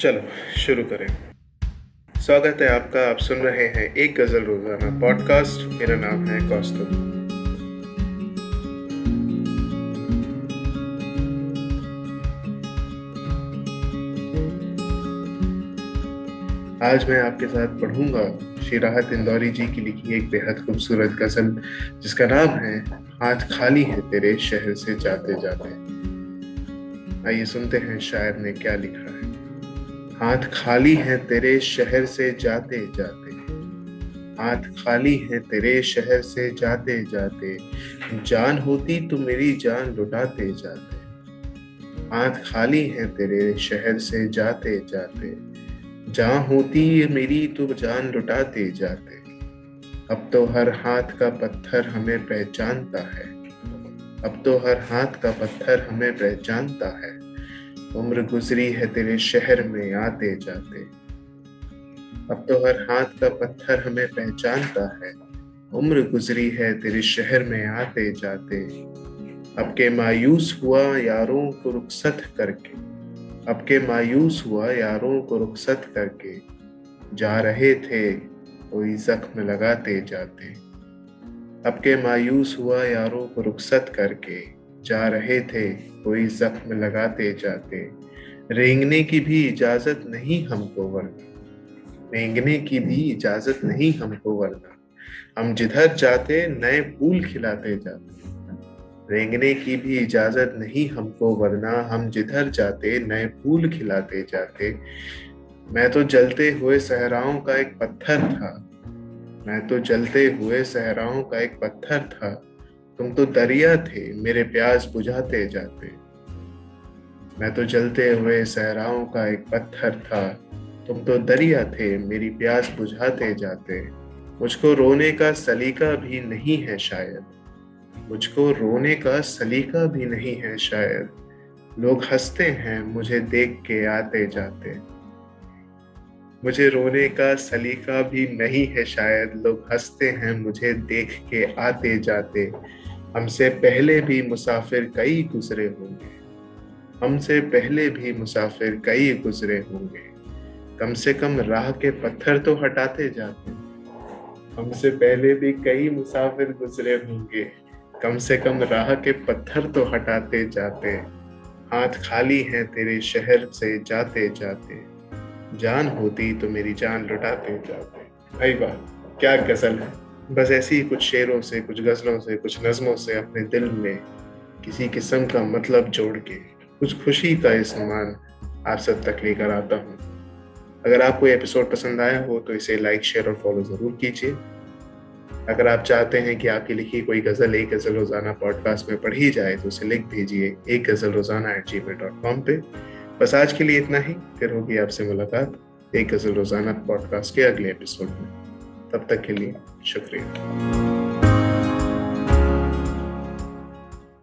चलो, शुरू करें। स्वागत है आपका, आप सुन रहे हैं एक गज़ल रोज़ाना पॉडकास्ट मेरा नाम है कौस्तुभ। आज मैं आपके साथ पढ़ूँगा श्री राहत इंदौरी जी की लिखी एक बेहद खूबसूरत गज़ल, जिसका नाम है, हाथ खाली है तेरे, शहर से जाते जाते। आइए सुनते हैं, शायर ने क्या लिखा है। हाथ खाली है तेरे शहर से जाते जाते। हाथ खाली है तेरे शहर से जाते जाते। जान होती तो मेरी जान लुटाते जाते। हाथ खाली है तेरे शहर से जाते जाते। जहाँ होती है मेरी तो जान लुटाते जाते। अब तो हर हाथ का पत्थर हमें पहचानता है। अब तो हर हाथ का पत्थर हमें पहचानता है। उम्र गुजरी है तेरे शहर में आते जाते। अब तो हर हाथ का पत्थर हमें पहचानता है। उम्र गुजरी है तेरे शहर में आते जाते। अब के मायूस हुआ यारों को रुखसत करके। अब के मायूस हुआ यारों को रुखसत करके। जा रहे थे, कोई जख्म लगाते जाते। अब के मायूस हुआ यारों को रुखसत करके। जा रहे थे, कोई जख्म लगाते जाते। रेंगने की भी इजाज़त नहीं हमको वरना। रेंगने की भी इजाज़त नहीं हमको वरना। हम जिधर जाते, नए फूल खिलाते जाते। रेंगने की भी इजाज़त नहीं हमको वरना। हम जिधर जाते, नए फूल खिलाते जाते। मैं तो जलते हुए सहराओं का एक पत्थर था। मैं तो जलते हुए सहराओं का एक पत्थर था। तुम तो दरिया थे, मेरे प्यास बुझाते जाते। मैं तो जलते हुए सहराओं का एक पत्थर था, तुम तो दरिया थे, मेरी प्यास बुझाते जाते। मुझको रोने का सलीका भी नहीं है शायद। मुझको रोने का सलीका भी नहीं है शायद। लोग हँसते हैं, मुझे देख के आते जाते। मुझे रोने का सलीका भी नहीं है शायद। लोग हँसते हैं, मुझे देख के आते जाते। हमसे पहले भी मुसाफिर कई गुजरे होंगे। हमसे पहले भी मुसाफिर कई गुजरे होंगे। कम से कम राह के पत्थर तो हटाते जाते हमसे पहले भी कई मुसाफिर गुजरे होंगे। कम से कम राह के पत्थर तो हटाते जाते हाथ खाली हैं तेरे शहर से जाते जाते। जान होती तो मेरी जान लुटाते जाते। भाई वाह, क्या गज़ल है। बस ऐसे ही कुछ शेरों से, कुछ गज़लों से, कुछ नज़मों से अपने दिल में किसी किस्म का मतलब जोड़ के कुछ खुशी का इस्तेमाल आप सब तक लेकर आता हूँ। अगर आपको ये एपिसोड पसंद आया हो तो इसे लाइक शेयर और फॉलो ज़रूर कीजिए। अगर आप चाहते हैं कि आपकी लिखी कोई गज़ल एक गज़ल रोज़ाना पॉडकास्ट में पढ़ी जाए तो उसे लिख भेजिए एक गज़ल रोज़ाना at ji mail dot com पर बस आज के लिए इतना ही, फिर होगी आपसे मुलाकात एक गज़ल रोज़ाना पॉडकास्ट के अगले एपिसोड में। तब तक के लिए शुक्रिया।